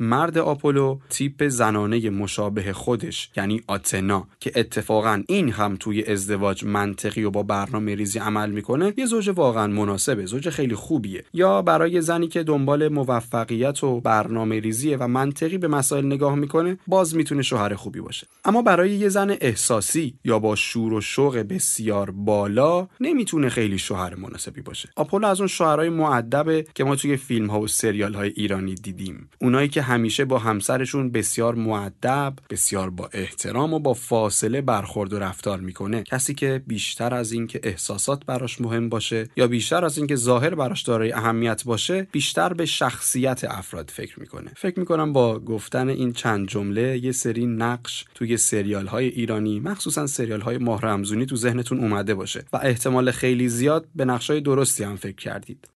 مرد آپولو تیپ زنانه مشابه خودش یعنی آتنا که اتفاقا این هم توی ازدواج منطقی و با برنامه ریزی عمل می‌کنه یه زوج واقعا مناسبه زوج خیلی خوبیه. یا برای زنی که دنبال موفقیت و برنامه ریزیه و منطقی به مسائل نگاه می‌کنه باز می‌تونه شوهر خوبی باشه. اما برای یه زن احساسی یا با شور و شوق بسیار بالا نمی‌تونه خیلی شوهر مناسبی باشه. آپولو از اون شوهرای معدبه که ما توی فیلم ها و سریال های ایرانی دیدیم. اونایی که همیشه با همسرشون بسیار معدب بسیار با احترام و با فاصله برخورد و رفتار می‌کنه. کسی که بیشتر از اینکه احساسات براش مهم باشه یا بیشتر از اینکه ظاهر براش دارای اهمیت باشه بیشتر به شخصیت افراد فکر می‌کنه. فکر می‌کنم با گفتن این چند جمله یه سری نقش توی سریال های ایرانی مخصوصا سریال های ماه رمزونی تو ذهنتون اومده باشه و احتمال خیلی زیاد به نقش های درستی هم فکر کردید.